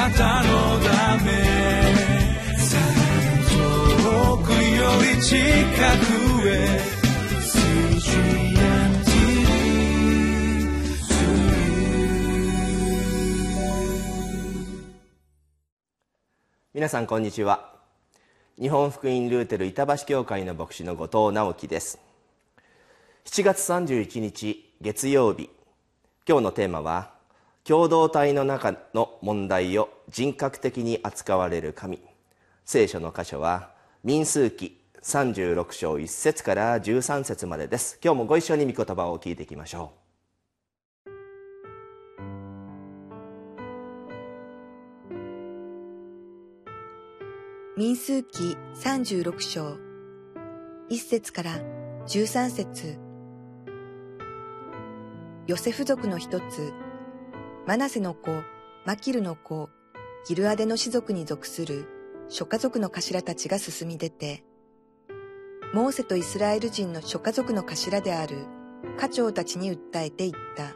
なたのため遠くより近くへ皆さんこんにちは。日本福音ルーテル板橋教会の牧師の後藤直樹です。7月31日月曜日。今日のテーマは共同体の中の問題を人格的に扱われる神。聖書の箇所は民数記36章1節から13節までです。今日もご一緒に御言葉を聞いていきましょう。民数記36章1節から13節。ヨセフ族の一つマナセの子マキルの子ギルアデの氏族に属する諸家族の頭たちが進み出てモーセとイスラエル人の諸家族の頭である家長たちに訴えていった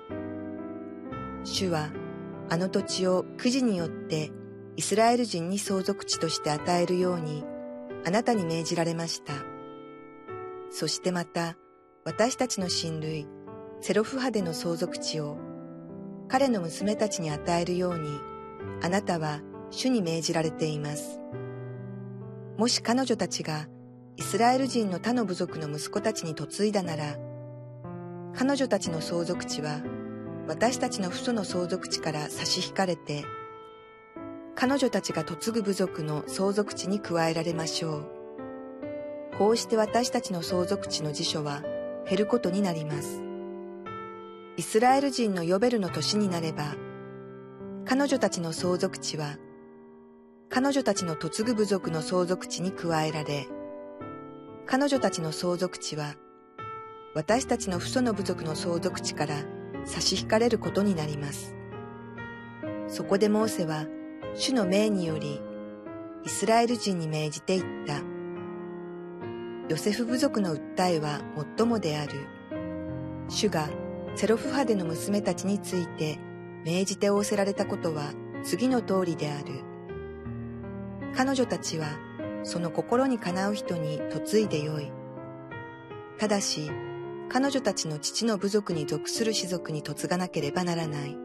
主はあの土地をくじによってイスラエル人に相続地として与えるようにあなたに命じられました。そしてまた私たちの親類セロフハデの相続地を彼の娘たちに与えるようにあなたは主に命じられています。もし彼女たちがイスラエル人の他の部族の息子たちに嫁いだなら彼女たちの相続地は私たちの父祖の相続地から差し引かれて彼女たちが嫁ぐ部族の相続地に加えられましょう。こうして私たちの相続地の辞書は減ることになります。イスラエル人のヨベルの年になれば、彼女たちの相続地は、彼女たちの嫁ぐ部族の相続地に加えられ、彼女たちの相続地は、私たちの父祖の部族の相続地から差し引かれることになります。そこでモーセは、主の命により、イスラエル人に命じて言った。ヨセフ部族の訴えは最もである。主がセロフハデの娘たちについて命じて仰せられたことは次の通りである。彼女たちはその心にかなう人に嫁いでよい。ただし、彼女たちの父の部族に属する士族に嫁がなければならない。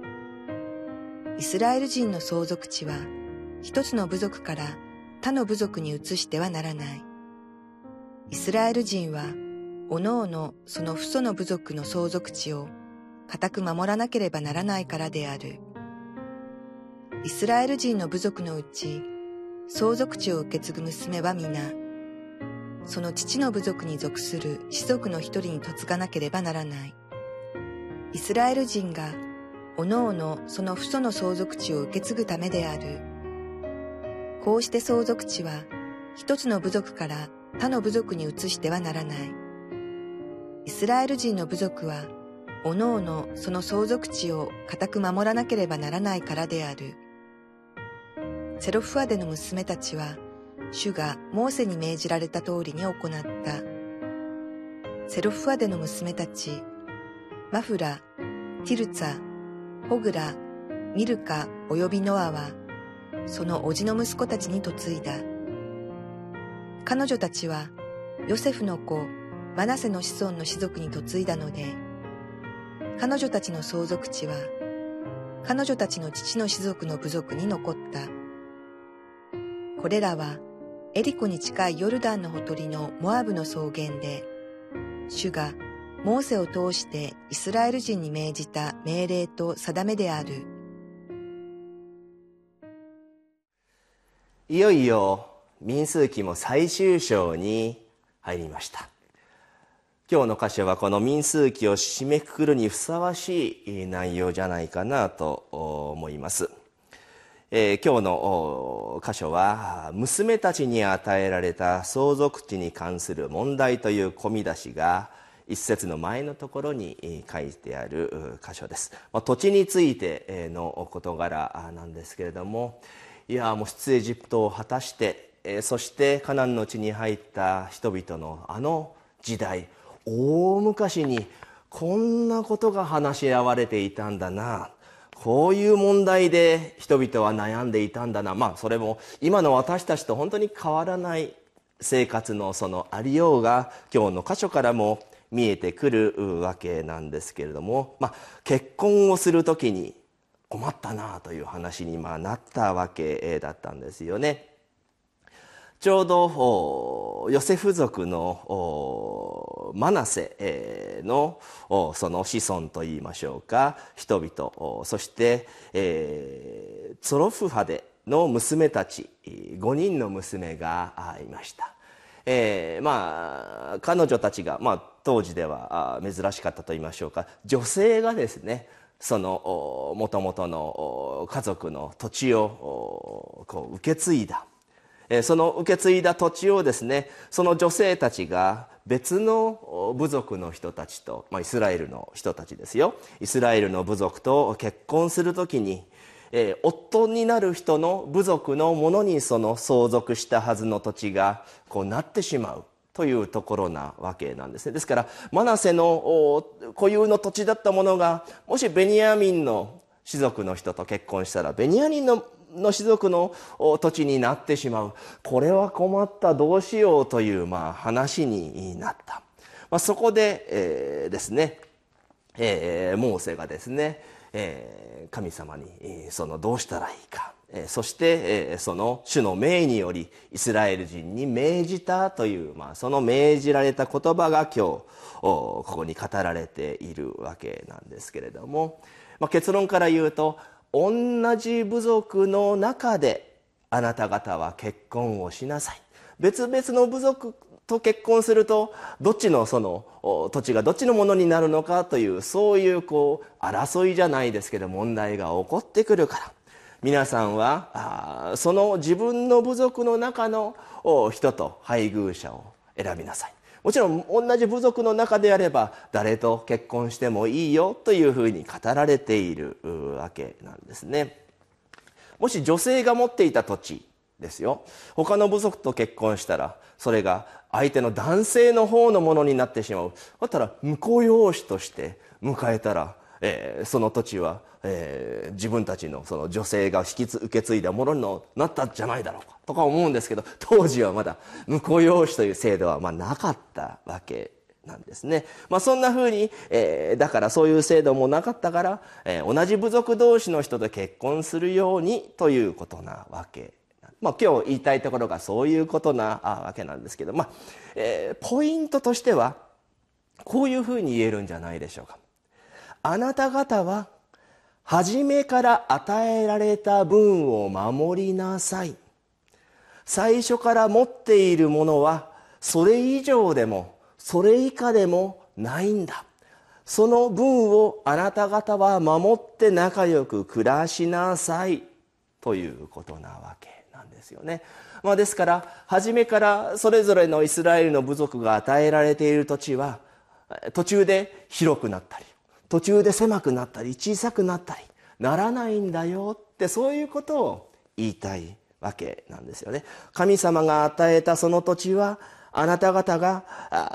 イスラエル人の相続地は一つの部族から他の部族に移してはならない。イスラエル人はおのおのその父祖の部族の相続地を固く守らなければならないからである。イスラエル人の部族のうち相続地を受け継ぐ娘は皆、その父の部族に属する士族の一人に嫁がなければならない。イスラエル人がおのおのその父祖の相続地を受け継ぐためである。こうして相続地は一つの部族から他の部族に移してはならない。イスラエル人の部族は、おのおのその相続地を固く守らなければならないからである。セロフアデの娘たちは、主がモーセに命じられた通りに行った。セロフアデの娘たち、マフラ、ティルツァ、ホグラ、ミルカ及びノアは、その叔父の息子たちに嫁いだ。彼女たちは、ヨセフの子、マナセの子孫の士族に嫁いだので、彼女たちの相続地は、彼女たちの父の士族の部族に残った。これらは、エリコに近いヨルダンのほとりのモアブの草原で、主がモーセを通してイスラエル人に命じた命令と定めである。いよいよ民数記も最終章に入りました。今日の箇所はこの民数記を締めくくるにふさわしい内容じゃないかなと思います。えー、今日の箇所は娘たちに与えられた相続地に関する問題という込み出しが一節の前のところに書いてある箇所です、まあ、土地についての事柄なんですけれどもいやもう出エジプトを果たしてそしてカナンの地に入った人々のあの時代大昔にこんなことが話し合われていたんだな。こういう問題で人々は悩んでいたんだな。まあそれも今の私たちと本当に変わらない生活のそのありようが今日の箇所からも見えてくるわけなんですけれども、まあ、結婚をする時に困ったなという話にまあなったわけだったんですよね。ちょうどヨセフ族のマナセのその子孫といいましょうか。人々そして、えー、ツロフハデの娘たち5人の娘がいました。えー、まあ彼女たちが、まあ、当時では珍しかったと言いましょうか。女性がですねそのもともとの家族の土地をこう受け継いだ。その受け継いだ土地をですねその女性たちが別の部族の人たちと、まあ、イスラエルの人たちですよ。イスラエルの部族と結婚するときに、えー、夫になる人の部族のものにその相続したはずの土地がこうなってしまうというところなわけなんですね。ですからマナセの固有の土地だったものがもしベニヤミンの士族の人と結婚したらベニヤミンのの士族の土地になってしまう。これは困ったどうしようというまあ話になった、まあ、そこで、えー、ですね、えー、モーセがですね、えー、神様にそのどうしたらいいか。そしてその主の命によりイスラエル人に命じたという、まあ、その命じられた言葉が今日ここに語られているわけなんですけれども、まあ、結論から言うと同じ部族の中であなた方は結婚をしなさい。別々の部族と結婚するとどっちのその土地がどっちのものになるのかというそういうこう争いじゃないですけど問題が起こってくるから。皆さんはその自分の部族の中の人と配偶者を選びなさい。もちろん同じ部族の中であれば誰と結婚してもいいよというふうに語られているわけなんですね。もし女性が持っていた土地ですよ。他の部族と結婚したらそれが相手の男性の方のものになってしまう。だったら婿養子として迎えたら、えー、その土地はえー、自分たちのその女性が引き受け継いだものになったんじゃないだろうかとか思うんですけど 当時はまだ婿養子という制度はまあなかったわけなんですね。まあ、そんな風に、えー、だからそういう制度もなかったから、えー、同じ部族同士の人と結婚するようにということなわけまあ、今日言いたいところがそういうことなわけなんですけど、まあえー、ポイントとしてはこういうふうに言えるんじゃないでしょうか。あなた方は初めから与えられた分を守りなさい。最初から持っているものはそれ以上でもそれ以下でもないんだ。その分をあなた方は守って仲良く暮らしなさいということなわけなんですよね。まあ、ですから初めからそれぞれのイスラエルの部族が与えられている土地は途中で広くなったり途中で狭くなったり小さくなったりならないんだよってそういうことを言いたいわけなんですよね。神様が与えたその土地はあなた方が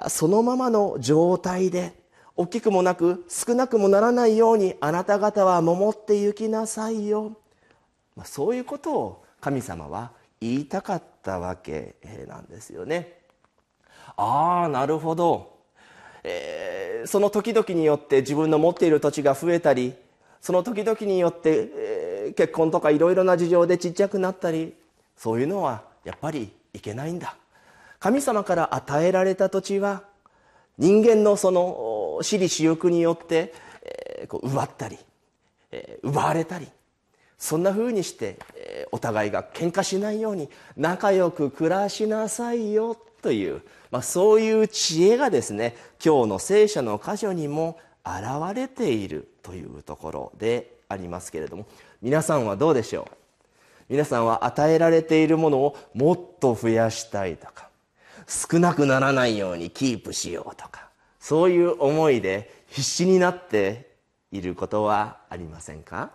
そのままの状態で大きくもなく少なくもならないようにあなた方は守って行きなさいよ。そういうことを神様は言いたかったわけなんですよね。ああなるほどえー、その時々によって自分の持っている土地が増えたりその時々によって、えー、結婚とかいろいろな事情でちっちゃくなったりそういうのはやっぱりいけないんだ。神様から与えられた土地は人間のその私利私欲によって、えー、こう奪ったり、えー、奪われたりそんなふうにして、えー、お互いが喧嘩しないように仲良く暮らしなさいよというまあ、そういう知恵がですね今日の聖書の箇所にも現れているというところでありますけれども皆さんはどうでしょう？皆さんは与えられているものをもっと増やしたいとか少なくならないようにキープしようとかそういう思いで必死になっていることはありませんか？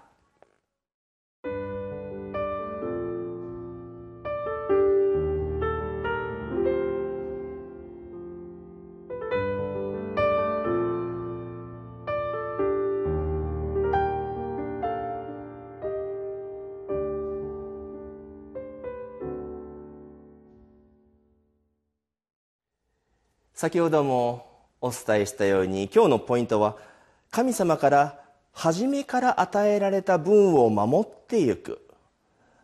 先ほどもお伝えしたように今日のポイントは神様から初めから与えられた分を守っていく。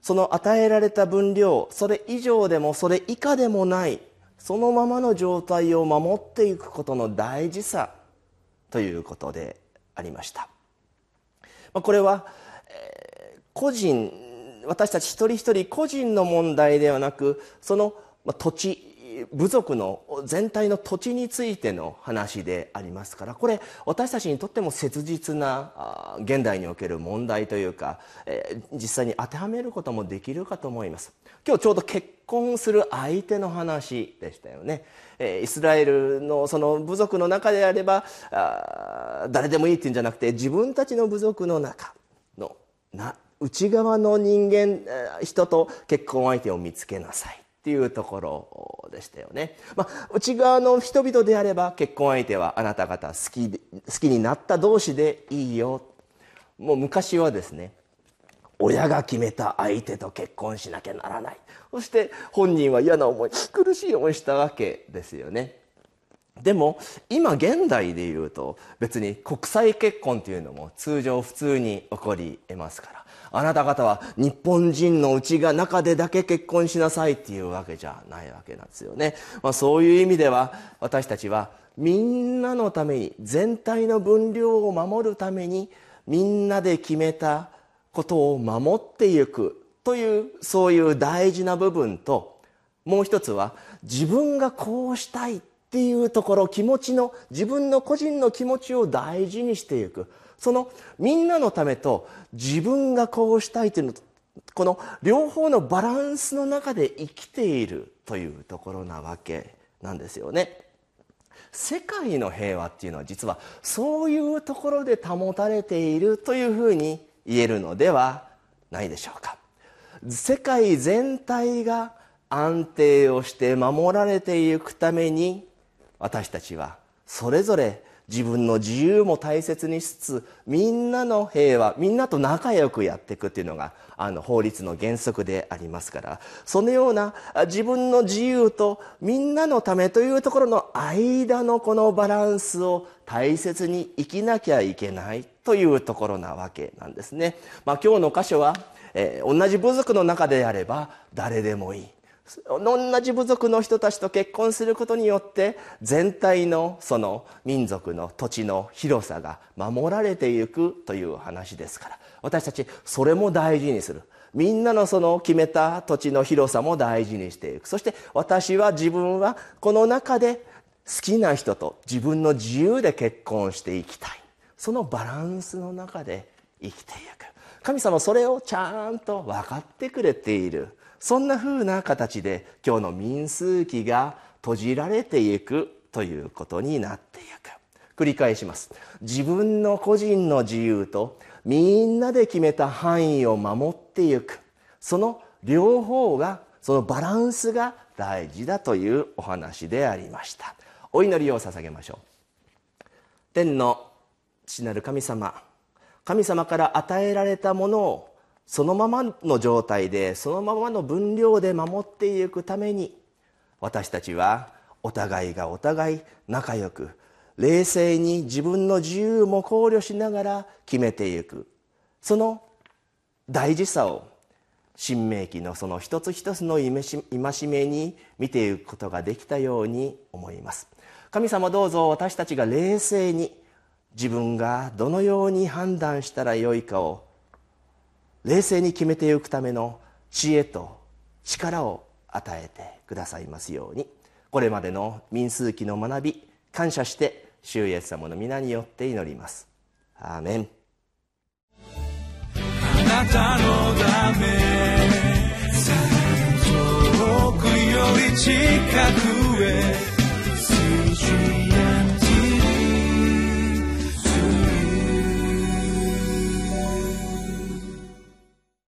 その与えられた分量それ以上でもそれ以下でもないそのままの状態を守っていくことの大事さということでありました。これは個人私たち一人一人個人の問題ではなくその土地部族の全体の土地についての話でありますからこれ私たちにとっても切実な現代における問題というか、実際に当てはめることもできるかと思います。今日ちょうど結婚する相手の話でしたよね、イスラエルのその部族の中であれば誰でもいいっていうんじゃなくて自分たちの部族の中のな内側の人間人と結婚相手を見つけなさい。っていうところでしたよね。まあ、内側の人々であれば結婚相手はあなた方好き好きになった同士でいいよ。もう昔はですね親が決めた相手と結婚しなきゃならないそして本人は嫌な思い苦しい思いしたわけですよねでも今現代でいうと別に国際結婚というのも通常普通に起こり得ますからあなた方は日本人のうちが中でだけ結婚しなさいっていうわけじゃないわけなんですよね。まあ、そういう意味では私たちはみんなのために全体の分量を守るためにみんなで決めたことを守っていくというそういう大事な部分ともう一つは自分がこうしたいっていうところ気持ちの自分の個人の気持ちを大事にしていくそのみんなのためと自分がこうしたいというのとこの両方のバランスの中で生きているというところなわけなんですよね。世界の平和っていうのは実はそういうところで保たれているというふうに言えるのではないでしょうか。世界全体が安定をして守られていくために私たちはそれぞれ自分の自由も大切にしつつみんなの平和みんなと仲良くやっていくっていうのがあの法律の原則でありますからそのような自分の自由とみんなのためというところの間のこのバランスを大切に生きなきゃいけないというところなわけなんですね。まあ、今日の箇所は、えー、同じ部族の中であれば誰でもいい同じ部族の人たちと結婚することによって全体のその民族の土地の広さが守られていくという話ですから。私たちそれも大事にする。みんなのその決めた土地の広さも大事にしていく。そして私は自分はこの中で好きな人と自分の自由で結婚していきたい。そのバランスの中で生きていく。神様それをちゃんと分かってくれている。そんな風な形で今日の民数記が閉じられていくということになっていく。繰り返します。自分の個人の自由とみんなで決めた範囲を守っていく。その両方がそのバランスが大事だというお話でありました。お祈りを捧げましょう。天の父なる神様。神様から与えられたものをそのままの状態でそのままの分量で守っていくために私たちはお互いがお互い仲良く冷静に自分の自由も考慮しながら決めていく。その大事さを新明記のその一つ一つの戒めに見ていくことができたように思います。神様どうぞ私たちが冷静に自分がどのように判断したらよいかを冷静に決めていくための知恵と力を与えてくださいますように。これまでの民数記の学び感謝して主イエス様の皆によって祈ります。アーメン。あなたのため遠くより近くへ。